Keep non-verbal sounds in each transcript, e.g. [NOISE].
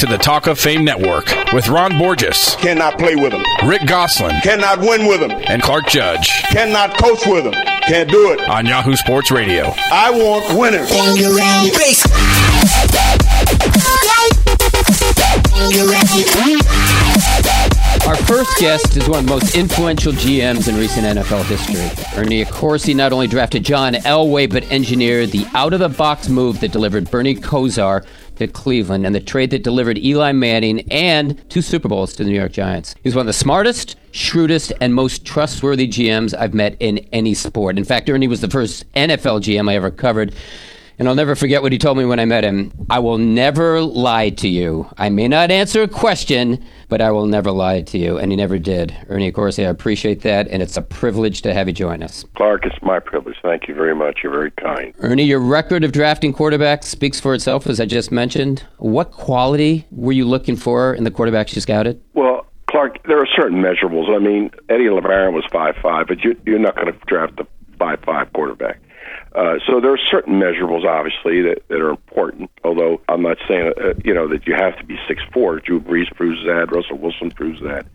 to the Talk of Fame Network with Ron Borges, Cannot play with him. Rick Gosselin, Cannot win with him. and Clark Judge Cannot coach with him. Can't do it. on Yahoo Sports Radio. I want winners. Our first guest is one of the most influential GMs in recent NFL history. Ernie Accorsi not only drafted John Elway, but engineered the out of the box move that delivered Bernie Kosar to Cleveland and the trade that delivered Eli Manning and two Super Bowls to the New York Giants. He's one of the smartest, shrewdest, and most trustworthy GMs I've met in any sport. In fact, Ernie was the first NFL GM I ever covered. And I'll never forget what he told me when I met him. I will never lie to you. I may not answer a question, but I will never lie to you. And he never did. Ernie Accorsi, I appreciate that, and it's a privilege to have you join us. Clark, it's my privilege. Thank you very much. You're very kind. Ernie, your record of drafting quarterbacks speaks for itself, as I just mentioned. What quality were you looking for in the quarterbacks you scouted? Well, Clark, there are certain measurables. I mean, Eddie LeBaron was five five, but you, you're not going to draft a five five quarterback. Uh, so there are certain measurables, obviously, that, that are important. Although I'm not saying, uh, you know, that you have to be six four. Drew Brees proves that. Russell Wilson proves that.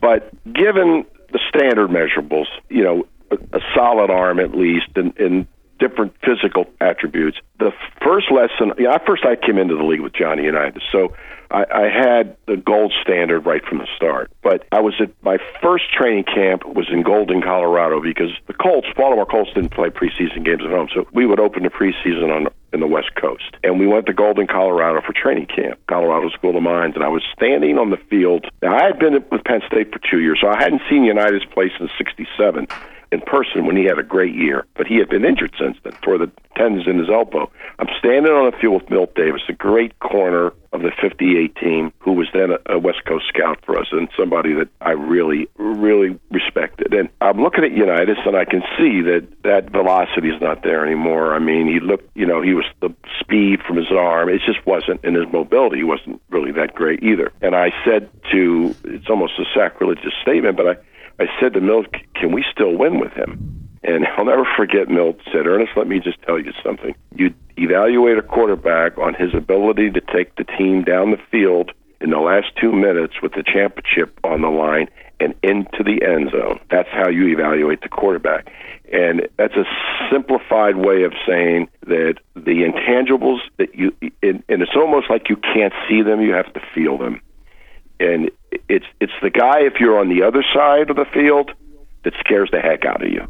But given the standard measurables, you know, a, a solid arm at least, and, and different physical attributes. The first lesson, yeah, first I came into the league with Johnny Unitas, so I, I had the gold standard right from the start. But I was at my first training camp was in Golden, Colorado, because the Colts, Baltimore Colts, didn't play preseason games at home, so we would open the preseason on in the West Coast, and we went to Golden, Colorado for training camp, Colorado School of Mines, and I was standing on the field. Now I had been with Penn State for two years, so I hadn't seen Unitas play since '67 in person when he had a great year, but he had been injured since then, tore the tendons in his elbow. I'm standing on the field with Milt Davis, a great corner of the 58 team, who was then a, a West Coast scout for us and somebody that I really, really respected. And I'm looking at Unitas, and I can see that that velocity is not there anymore. I mean, he looked, you know, he was the speed from his arm. It just wasn't, and his mobility wasn't really that great either. And I said to, it's almost a sacrilegious statement, but I, I said to Milt, "Can we still win with him?" And I'll never forget Milt said, "Ernest, let me just tell you something. You evaluate a quarterback on his ability to take the team down the field in the last two minutes with the championship on the line and into the end zone. That's how you evaluate the quarterback." And that's a simplified way of saying that the intangibles that you, and, and it's almost like you can't see them; you have to feel them and it's it's the guy if you're on the other side of the field that scares the heck out of you,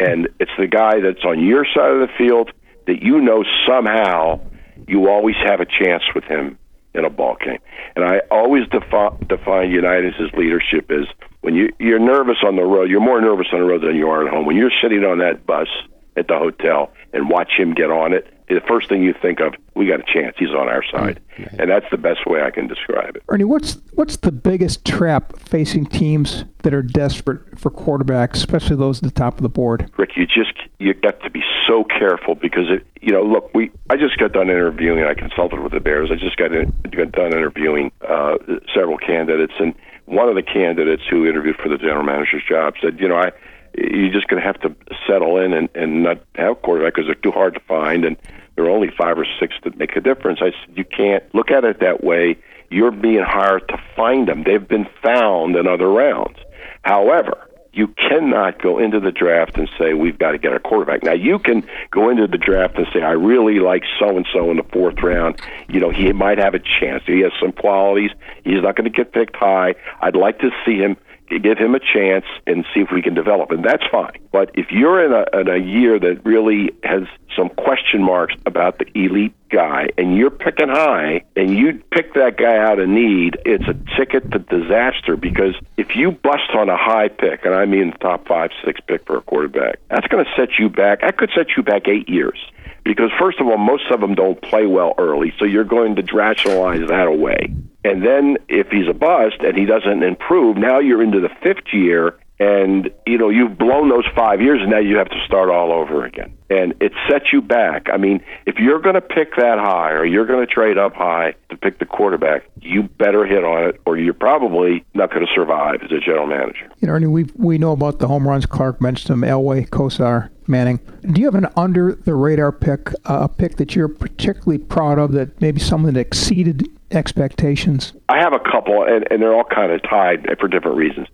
and it's the guy that's on your side of the field that you know somehow you always have a chance with him in a ball game. And I always defi- define Unitas' leadership as when you you're nervous on the road, you're more nervous on the road than you are at home. When you're sitting on that bus at the hotel and watch him get on it, the first thing you think of, we got a chance. He's on our side, and that's the best way I can describe it. Ernie, what's what's the biggest trap facing teams that are desperate for quarterbacks, especially those at the top of the board? Rick, you just you got to be so careful because it, you know, look, we I just got done interviewing. I consulted with the Bears. I just got in, got done interviewing uh, several candidates, and one of the candidates who interviewed for the general manager's job said, you know, I you're just going to have to settle in and, and not have quarterback because they're too hard to find, and there are only five or six that make a difference. I said, you can't look at it that way. You're being hired to find them. They've been found in other rounds. However, you cannot go into the draft and say we've got to get a quarterback. Now you can go into the draft and say I really like so and so in the fourth round. You know he might have a chance. He has some qualities. He's not going to get picked high. I'd like to see him give him a chance and see if we can develop, and that's fine. But if you're in a, in a year that really has some question marks about the elite guy, and you're picking high, and you pick that guy out of need, it's a ticket to disaster because if you bust on a high pick, and I mean top five, six pick for a quarterback, that's going to set you back. That could set you back eight years. Because first of all, most of them don't play well early, so you're going to rationalize that away. And then if he's a bust and he doesn't improve, now you're into the fifth year and you know you've blown those five years, and now you have to start all over again, and it sets you back. I mean, if you're going to pick that high, or you're going to trade up high to pick the quarterback, you better hit on it, or you're probably not going to survive as a general manager. You know, Ernie, we we know about the home runs. Clark mentioned them. Elway, Kosar, Manning. Do you have an under the radar pick, uh, a pick that you're particularly proud of that maybe someone that exceeded expectations? I have a couple, and, and they're all kind of tied for different reasons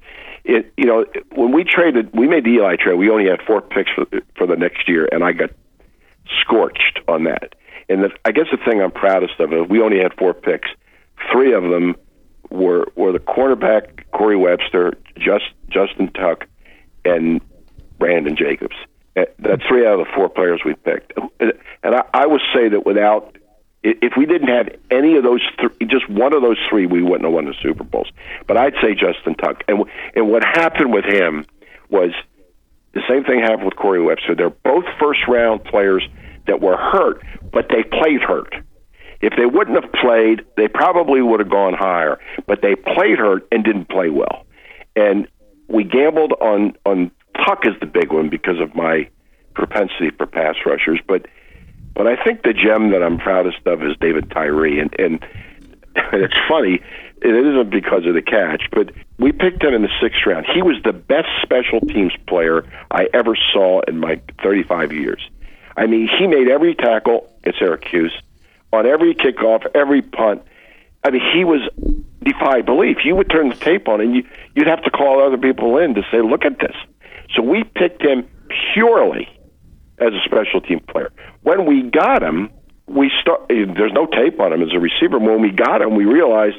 it you know when we traded we made the Eli trade. We only had four picks for, for the next year and I got scorched on that. And the, I guess the thing I'm proudest of is we only had four picks. Three of them were were the cornerback Corey Webster just Justin Tuck and Brandon Jacobs. Uh, that's three out of the four players we picked. And I, I would say that without if we didn't have any of those three, just one of those three, we wouldn't have won the Super Bowls. But I'd say Justin Tuck. And and what happened with him was the same thing happened with Corey Webster. They're both first round players that were hurt, but they played hurt. If they wouldn't have played, they probably would have gone higher. But they played hurt and didn't play well. And we gambled on on Tuck as the big one because of my propensity for pass rushers, but but I think the gem that I'm proudest of is David Tyree, and and, [LAUGHS] it's funny. It isn't because of the catch, but we picked him in the sixth round. He was the best special teams player I ever saw in my 35 years. I mean, he made every tackle at Syracuse, on every kickoff, every punt. I mean, he was defied belief. You would turn the tape on, and you, you'd have to call other people in to say, "Look at this." So we picked him purely as a special team player. When we got him, we start. Eh, there's no tape on him as a receiver. When we got him, we realized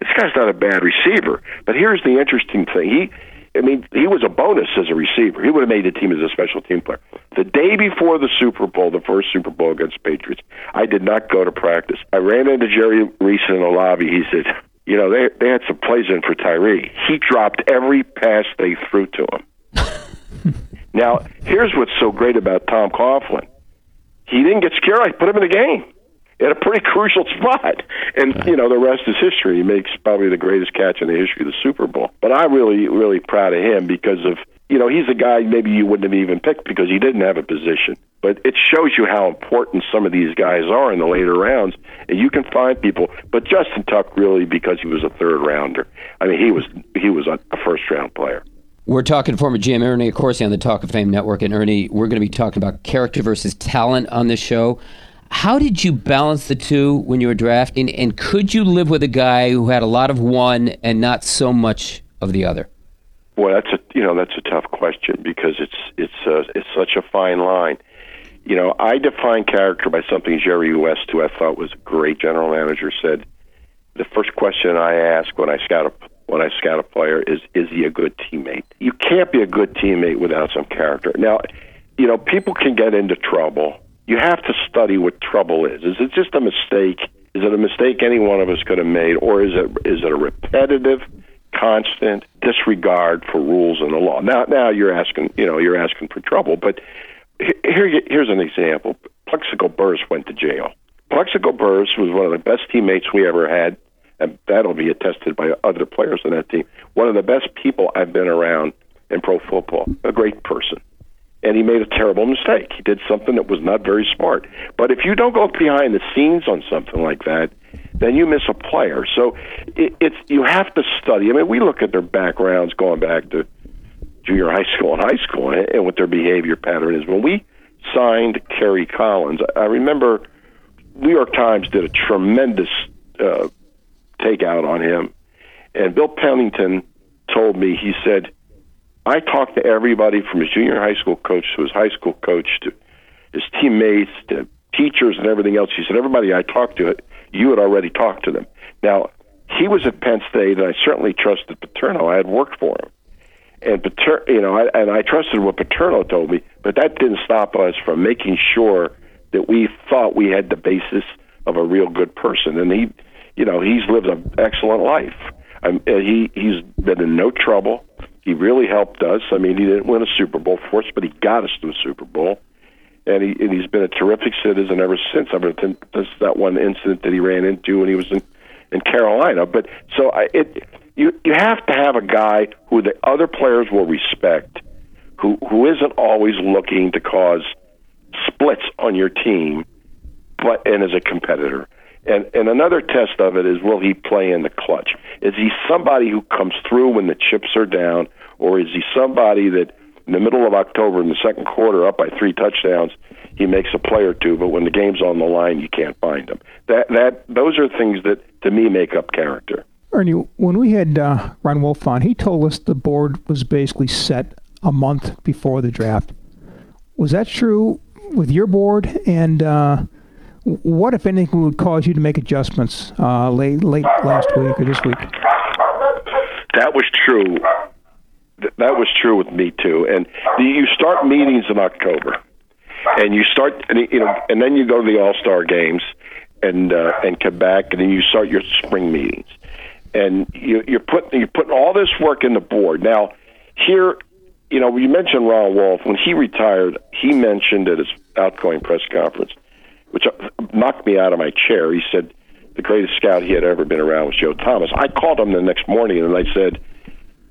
this guy's not a bad receiver. But here's the interesting thing: he, I mean, he was a bonus as a receiver. He would have made the team as a special team player. The day before the Super Bowl, the first Super Bowl against Patriots, I did not go to practice. I ran into Jerry Reese in the lobby. He said, "You know, they they had some plays in for Tyree. He dropped every pass they threw to him." Now, here's what's so great about Tom Coughlin. He didn't get scared. I put him in the game at a pretty [LAUGHS] crucial spot. And, you know, the rest is history. He makes probably the greatest catch in the history of the Super Bowl. But I'm really, really proud of him because of, you know, he's a guy maybe you wouldn't have even picked because he didn't have a position. But it shows you how important some of these guys are in the later rounds. And you can find people. But Justin Tuck really because he was a third rounder. I mean, he was he was a first round player. We're talking to former GM Ernie Accorsi on the Talk of Fame Network. And Ernie, we're going to be talking about character versus talent on this show. How did you balance the two when you were drafting? And could you live with a guy who had a lot of one and not so much of the other? Well, that's a you know that's a tough question because it's it's uh, it's such a fine line. You know, I define character by something Jerry West, who I thought was a great general manager, said. The first question I ask when I scout a when I scout a player is is he a good teammate? You can't be a good teammate without some character. Now, you know, people can get into trouble. You have to study what trouble is. Is it just a mistake? Is it a mistake any one of us could have made, or is it is it a repetitive, constant disregard for rules and the law? Now, now you're asking, you know, you're asking for trouble. But here, here's an example. Plaxico Burress went to jail. Plaxico Burress was one of the best teammates we ever had and that'll be attested by other players on that team. One of the best people I've been around in pro football, a great person. And he made a terrible mistake. He did something that was not very smart. But if you don't go behind the scenes on something like that, then you miss a player. So it, it's you have to study. I mean, we look at their backgrounds going back to junior high school and high school, and, and what their behavior pattern is. When we signed Kerry Collins, I remember New York Times did a tremendous uh, take out on him. And Bill Pennington told me, he said, I talked to everybody from his junior high school coach to his high school coach to his teammates to teachers and everything else. He said, everybody I talked to, you had already talked to them. Now, he was at Penn State, and I certainly trusted Paterno. I had worked for him. And Pater, you know, I, and I trusted what Paterno told me, but that didn't stop us from making sure that we thought we had the basis of a real good person. And he, you know, he's lived an excellent life. Um, he he's been in no trouble. He really helped us. I mean, he didn't win a Super Bowl for us, but he got us to a Super Bowl, and he and he's been a terrific citizen ever since. Ever since that one incident that he ran into when he was in in Carolina. But so I, it you you have to have a guy who the other players will respect, who who isn't always looking to cause splits on your team, but and is a competitor. And and another test of it is will he play in the clutch? Is he somebody who comes through when the chips are down, or is he somebody that in the middle of October in the second quarter up by three touchdowns, he makes a play or two, but when the game's on the line, you can't find him. That that those are things that to me make up character. Ernie, when we had uh, Ron Wolf on, he told us the board was basically set a month before the draft. Was that true with your board? And uh, what, if anything, would cause you to make adjustments uh, late late last week or this week? That was true. That was true with me too. And you start meetings in October, and you start, you know, and then you go to the All Star games, and uh, and come back, and then you start your spring meetings and you, you're putting you're putting all this work in the board. Now, here, you know, you mentioned Ron Wolf when he retired. He mentioned at his outgoing press conference, which knocked me out of my chair. He said the greatest scout he had ever been around was Joe Thomas. I called him the next morning and I said,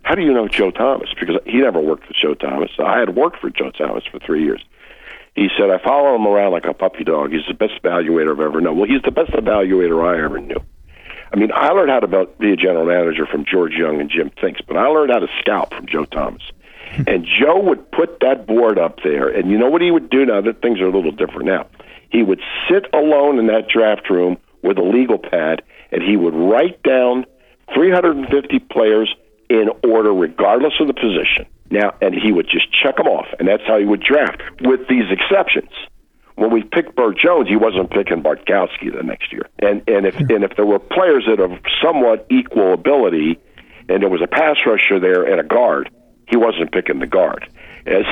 "How do you know Joe Thomas?" Because he never worked with Joe Thomas. I had worked for Joe Thomas for three years. He said, "I follow him around like a puppy dog. He's the best evaluator I've ever known." Well, he's the best evaluator I ever knew. I mean, I learned how to be a general manager from George Young and Jim Finks, but I learned how to scout from Joe Thomas. Hmm. and Joe would put that board up there, and you know what he would do now that things are a little different now? He would sit alone in that draft room with a legal pad, and he would write down 350 players in order, regardless of the position. Now, and he would just check them off, and that's how he would draft, with these exceptions when we picked Bert Jones, he wasn't picking Bartkowski the next year. And and if and if there were players that of somewhat equal ability, and there was a pass rusher there and a guard, he wasn't picking the guard. As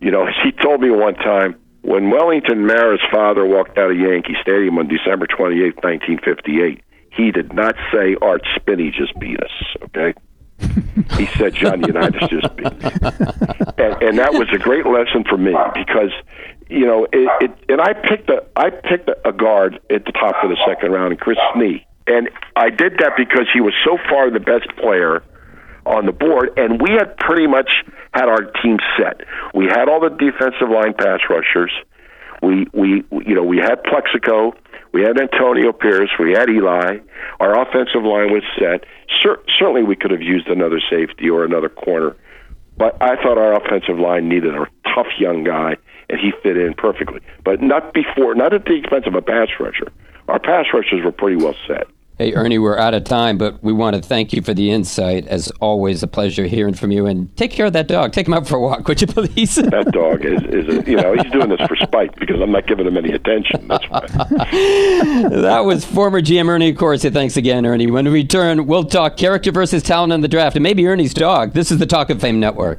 you know, as he told me one time, when Wellington Mara's father walked out of Yankee Stadium on December twenty eighth, 1958, he did not say Art Spinney just beat us, okay? he said John Unitas just beat and, and that was a great lesson for me because you know, it, it and I picked a I picked a guard at the top of the second round, and Chris Snee, and I did that because he was so far the best player on the board, and we had pretty much had our team set. We had all the defensive line pass rushers. We we you know we had Plaxico, we had Antonio Pierce, we had Eli. Our offensive line was set. Cer- certainly, we could have used another safety or another corner, but I thought our offensive line needed a tough young guy and he fit in perfectly. But not before, not at the expense of a pass rusher. Our pass rushers were pretty well set. Hey, Ernie, we're out of time, but we want to thank you for the insight. As always, a pleasure hearing from you. And take care of that dog. Take him out for a walk, would you please? that dog is, is a, you know, he's doing this for spite because I'm not giving him any attention. That's why. [LAUGHS] that was former GM Ernie Accorsi. Thanks again, Ernie. When we return, we'll talk character versus talent in the draft and maybe Ernie's dog. This is the Talk of Fame Network.